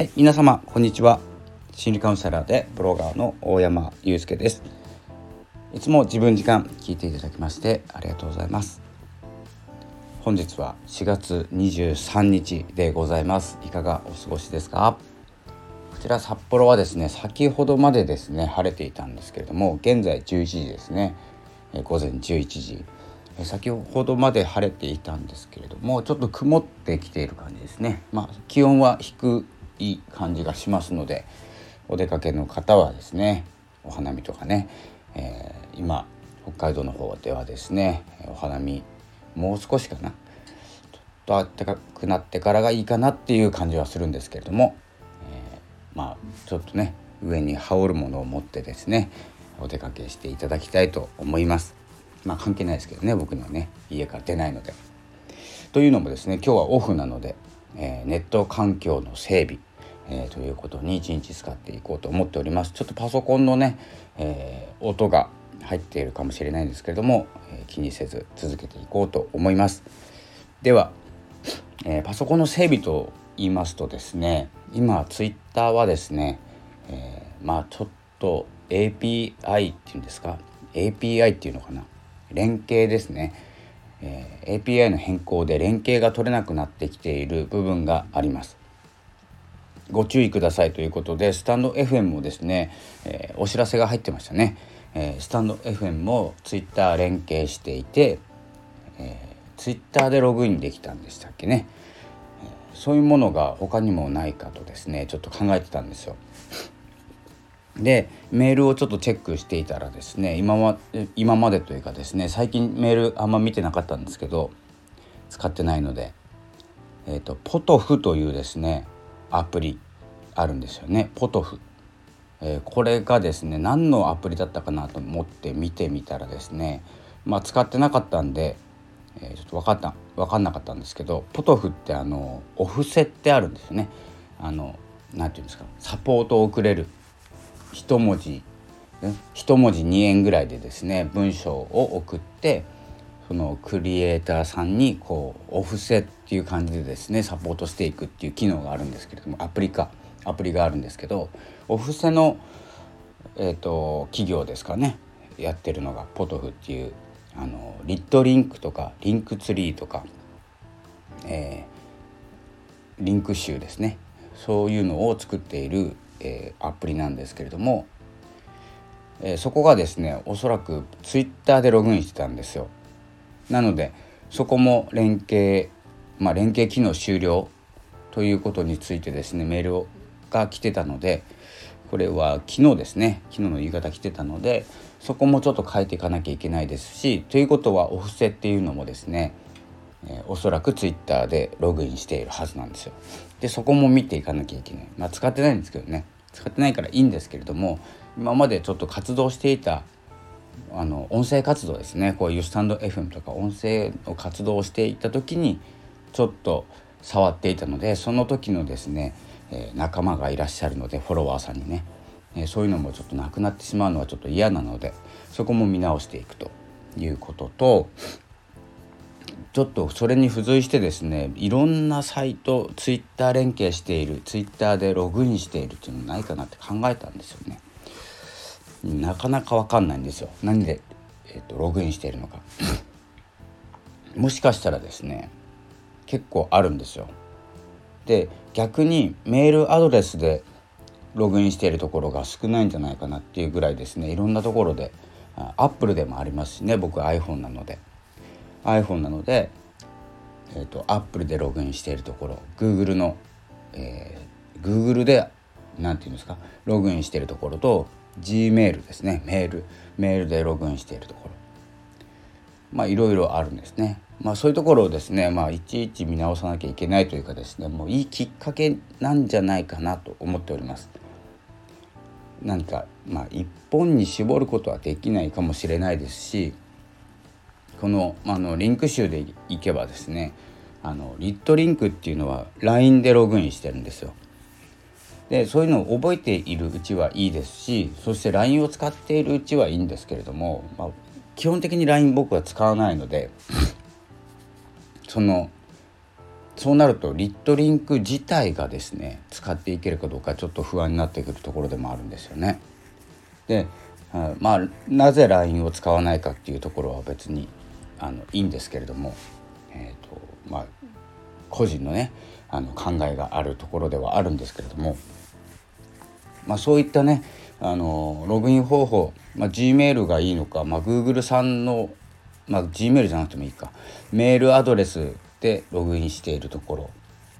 はい、皆様こんにちは。心理カウンセラーでブロガーの大山祐介です。いつも自分時間聞いていただきましてありがとうございます。本日は4月23日でございます。いかがお過ごしですか？こちら札幌はですね、先ほどまでですね晴れていたんですけれども、現在11時ですね。午前11時。先ほどまで晴れていたんですけれどもちょっと曇ってきている感じですねまあ気温は低いい感じがしますのでお出かけの方はですねお花見とかね、えー、今北海道の方ではですねお花見もう少しかなちょっと暖かくなってからがいいかなっていう感じはするんですけれども、えー、まあちょっとね上に羽織るものを持ってですねお出かけしていただきたいと思います。まあ関係ないですけどね僕にはね家から出ないので。というのもですね今日はオフなので、えー、ネット環境の整備えー、ということに一日使っていこうと思っております。ちょっとパソコンのね、えー、音が入っているかもしれないんですけれども、えー、気にせず続けていこうと思います。では、えパソコンの整備と言いますとですね今ツイッターはですね、えまあちょっと API っていうんですか？API っていうのかな？連携ですね、え API の変更で連携が取れなくなってきている部分があります。ご注意くださいということでスタンド FM もですね、えー、お知らせが入ってましたね、えー、スタンド FM もツイッター連携していて、えー、ツイッターでログインできたんでしたっけね、そういうものが他にもないかとですねちょっと考えてたんですよ。でメールをちょっとチェックしていたらですね今ま今までというかですね最近メールあんま見てなかったんですけど使ってないのでえっ、ー、とポトフというですねアプリあるんですよね。ポトフ、えー、これがですね何のアプリだったかなと思って見てみたらですねまあ使ってなかったんで、えー、ちょっと分かった分かんなかったんですけどポトフってあのお布施ってあるんですよね。あのなんていうんですかサポートを送れる一文字一文字2円ぐらいでですね文章を送ってそのクリエイターさんにこうお布施ってていう感じでですねサポートしていくっていう機能があるんですけれどもアプリかアプリがあるんですけどお布施の、えーと、企業ですかねやってるのがポトフっていうあのリットリンクとかリンクツリーとか、えー、リンク集ですねそういうのを作っている、えー、アプリなんですけれども、えー、そこがですねおそらくツイッターでログインしてたんですよ。なのでそこも連携まあ連携機能終了ということについてですねメールが来てたのでこれは昨日ですね昨日の夕方来てたのでそこもちょっと変えていかなきゃいけないですしということはお布施っていうのもですね、えー、おそらくツイッターでログインしているはずなんですよ。でそこも見ていかなきゃいけない。まあ使ってないんですけどね使ってないからいいんですけれども今までちょっと活動していたあの音声活動ですねこういうスタンド FM とか音声の活動をしていた時にちょっと触っていたのでその時のですね、えー、仲間がいらっしゃるのでフォロワーさんにね、えー、そういうのもちょっとなくなってしまうのはちょっと嫌なのでそこも見直していくということとちょっとそれに付随してですねいろんなサイトツイッター連携しているツイッターでログインしているっていうのないかなって考えたんですよね。なかなか分かんないんですよ何で、えーと、ログインしているのかもしかしたらですね結構あるんですよ。で逆にメールアドレスでログインしているところが少ないんじゃないかなっていうぐらいですね。いろんなところでアップルでもありますしね。僕 iPhone なので。iPhone なので、えーと、アップルでログインしているところ。Google の、えー、Google で何て言うんですか？ログインしているところと Gmail ですね。メール。メールでログインしているところ。まあいろいろあるんですね。まあそういうところをですねまあいちいち見直さなきゃいけないというかですねもういいきっかけなんじゃないかなと思っております。何かまあ一本に絞ることはできないかもしれないですしこのあのリンク集でいけばですねあのリットリンクっていうのは LINE でログインしてるんですよ。でそういうのを覚えているうちはいいですしそして LINE を使っているうちはいいんですけれども、まあ、基本的に LINE 僕は使わないのでそのそうなるとリットリンク自体がですね使っていけるかどうかちょっと不安になってくるところでもあるんですよね。でまあなぜ LINE を使わないかっていうところは別にあのいいんですけれども、えーとまあ、個人のねあの考えがあるところではあるんですけれども、まあ、そういったねあのログイン方法、まあ、Gmail がいいのか、まあ、Google さんの、まあ、Gmail じゃなくてもいいか。メールアドレスでログインしているところ、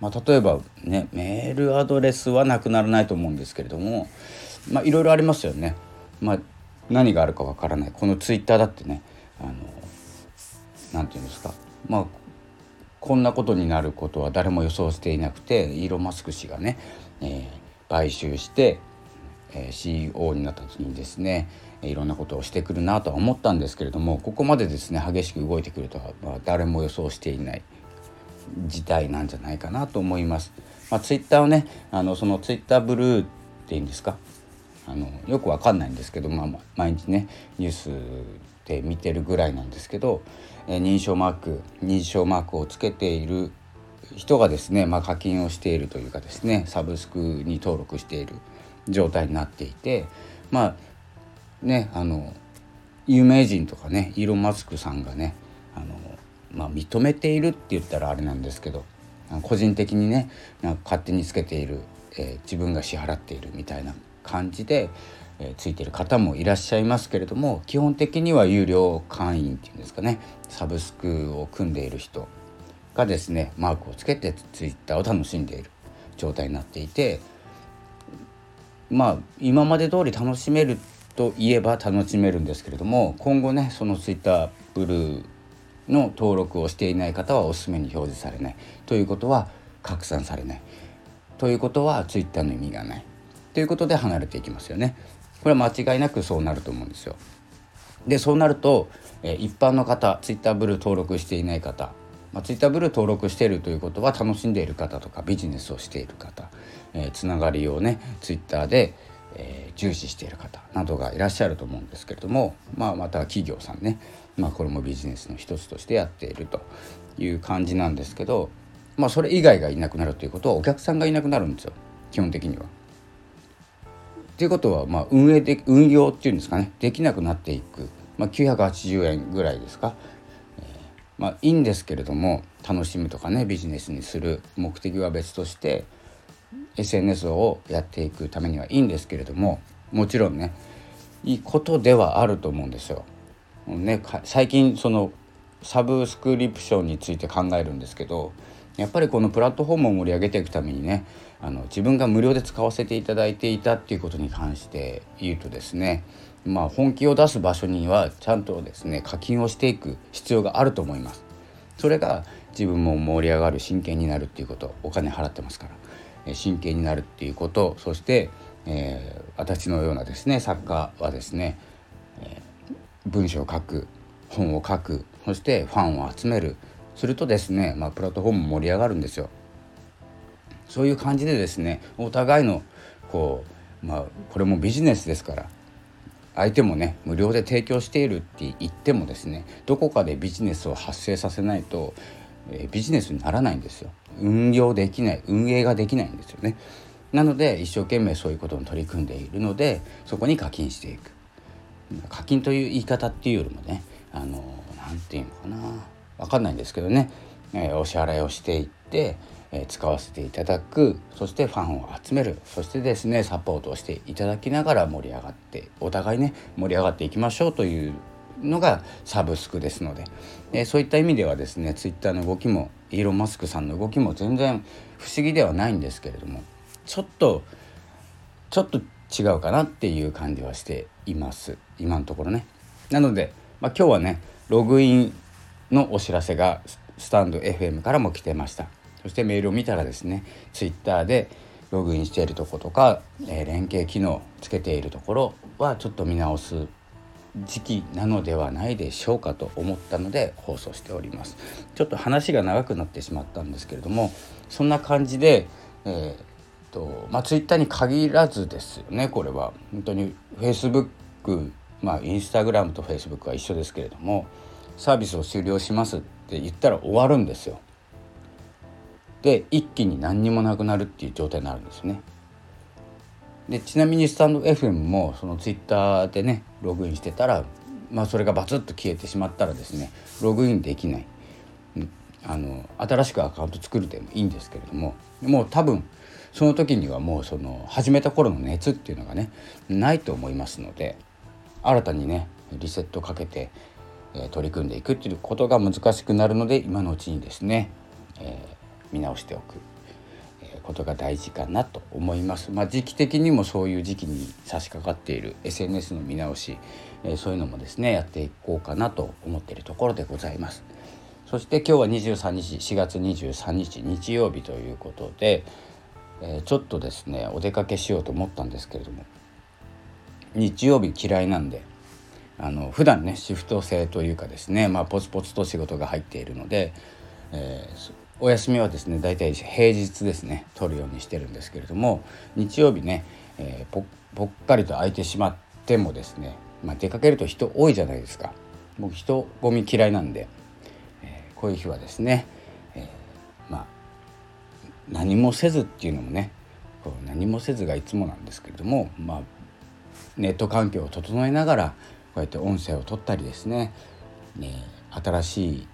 まあ、例えばねメールアドレスはなくならないと思うんですけれどもまあいろいろありますよね。まあ、何があるかわからない。このツイッターだってねあのなんていうんですか。まあこんなことになることは誰も予想していなくてイーロン・マスク氏がね、えー、買収して、え、CEO になった時にですねいろんなことをしてくるなとは思ったんですけれどもここまでですね激しく動いてくるとは、誰も予想していない事態なんじゃないかなと思います。まあ、ツイッターをねあのそのツイッターブルーっていうんですかあのよくわかんないんですけど、まあ、毎日ねニュースで見てるぐらいなんですけど、え認証マーク認証マークをつけている人がですね、まあ、課金をしているというかですねサブスクに登録している状態になっていてまあねあの有名人とかねイーロン・マスクさんがねあのまあ、認めているって言ったらあれなんですけど個人的にねなんか勝手につけている、えー、自分が支払っているみたいな感じで、えー、ついてる方もいらっしゃいますけれども基本的には有料会員っていうんですかねサブスクを組んでいる人がですねマークをつけてツイッターを楽しんでいる状態になっていてまあ今まで通り楽しめるといえば楽しめるんですけれども今後ねそのツイッターブルーの登録をしていない方はおすすめに表示されないということは拡散されないということはツイッターの意味がないということで離れていきますよね。これは間違いなくそうなると思うんですよ。でそうなると、え一般の方ツイッターブルー登録していない方、まあ、ツイッターブルー登録しているということは楽しんでいる方とかビジネスをしている方、えー、つながりをねツイッターで、えー、重視している方などがいらっしゃると思うんですけれども、まあ、また企業さんねまあ、これもビジネスの一つとしてやっているという感じなんですけど、まあ、それ以外がいなくなるということはお客さんがいなくなるんですよ基本的には。ということは、まあ、運営で運用っていうんですかねできなくなっていく、まあ、980円ぐらいですか、まあいいんですけれども楽しむとかねビジネスにする目的は別として SNS をやっていくためにはいいんですけれどももちろんねいいことではあると思うんですよ。ね、最近そのサブスクリプションについて考えるんですけどやっぱりこのプラットフォームを盛り上げていくためにねあの自分が無料で使わせていただいていたっていうことに関して言うとですねまあ本気を出す場所にはちゃんとですね課金をしていく必要があると思います。それが自分も盛り上がる真剣になるっていうことお金払ってますから、え真剣になるっていうことそして、えー、私のようなですね作家はですね、えー文章を書く本を書くそしてファンを集めるするとですね、まあ、プラットフォーム盛り上がるんですよ。そういう感じでですねお互いのこう、まあ、これもビジネスですから相手もね無料で提供しているって言ってもですねどこかでビジネスを発生させないと、えー、ビジネスにならないんですよ。運用できない運営ができないんですよね。なので一生懸命そういうことに取り組んでいるのでそこに課金していく。課金という言い方っていうよりもねあの何て言うのかな。分かんないんですけどね、えー、お支払いをしていって、え、使わせていただくそしてファンを集めるそしてですねサポートをしていただきながら盛り上がってお互いね盛り上がっていきましょうというのがサブスクですので、え、そういった意味ではですねツイッターの動きもイーロン・マスクさんの動きも全然不思議ではないんですけれどもちょっとちょっと違うかなっていう感じはしています今のところね。なので、まあ、今日はねログインのお知らせがスタンド FM からも来てましたそしてメールを見たらですね Twitter でログインしているとことか、えー、連携機能つけているところはちょっと見直す時期なのではないでしょうかと思ったので放送しておりますちょっと話が長くなってしまったんですけれどもそんな感じで、えーとまあ、ツイッターに限らずですよねこれは本当にフェイスブックまあインスタグラムとフェイスブックは一緒ですけれどもサービスを終了しますって言ったら終わるんですよ。で一気に何にもなくなるっていう状態になるんですね。でちなみにスタンド FM もそのツイッターでねログインしてたら、まあ、それがバツッと消えてしまったらですねログインできない、あの新しくアカウント作るでもいいんですけれどももう多分その時にはもうその始めた頃の熱っていうのがねないと思いますので新たにねリセットかけて、えー、取り組んでいくっていうことが難しくなるので今のうちにですね、見直しておくことが大事かなと思います。まあ、時期的にもそういう時期に差し掛かっている SNS の見直し、えー、そういうのもですねやっていこうかなと思っているところでございます。そして今日は23日4月23日日曜日ということで、えー、ちょっとですねお出かけしようと思ったんですけれども日曜日嫌いなんであの普段ねシフト制というかですね、まあ、ポツポツと仕事が入っているので、えー、お休みはですね大体平日ですね取るようにしてるんですけれども日曜日ね、えー、ぽっかりと空いてしまってもですね、まあ、出かけると人多いじゃないですか。僕人混み嫌いなんで、えー、こういう日はですね、えー、まあ何もせずっていうのもねこう何もせずがいつもなんですけれども、まあ、ネット環境を整えながらこうやって音声を取ったりですねね新しい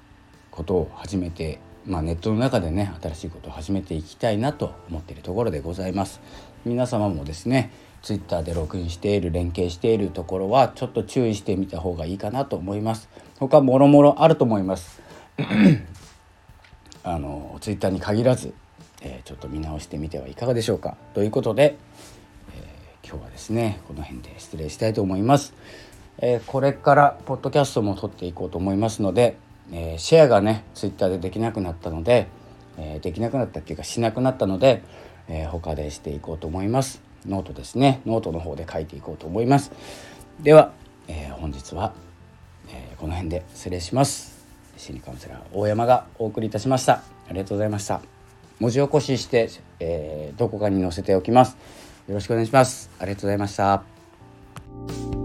ことを始めてまあ、ネットの中でね新しいことを始めていきたいなと思っているところでございます。皆様もですねツイッターでログインしている連携しているところはちょっと注意してみた方がいいかなと思います。他もろもろあると思います。あのツイッターに限らず、えー、ちょっと見直してみてはいかがでしょうか。ということで、えー、今日はですねこの辺で失礼したいと思います、えー、これからポッドキャストも撮っていこうと思いますのでえー、シェアがねツイッターでできなくなったので、えー、できなくなったっていうかしなくなったので、えー、他でしていこうと思います。ノートですね。ノートの方で書いていこうと思います。では、え本日は、えこの辺で失礼します。心理カウンセラー大山がお送りいたしました。ありがとうございました。文字起こしして、えどこかに載せておきます。よろしくお願いします。ありがとうございました。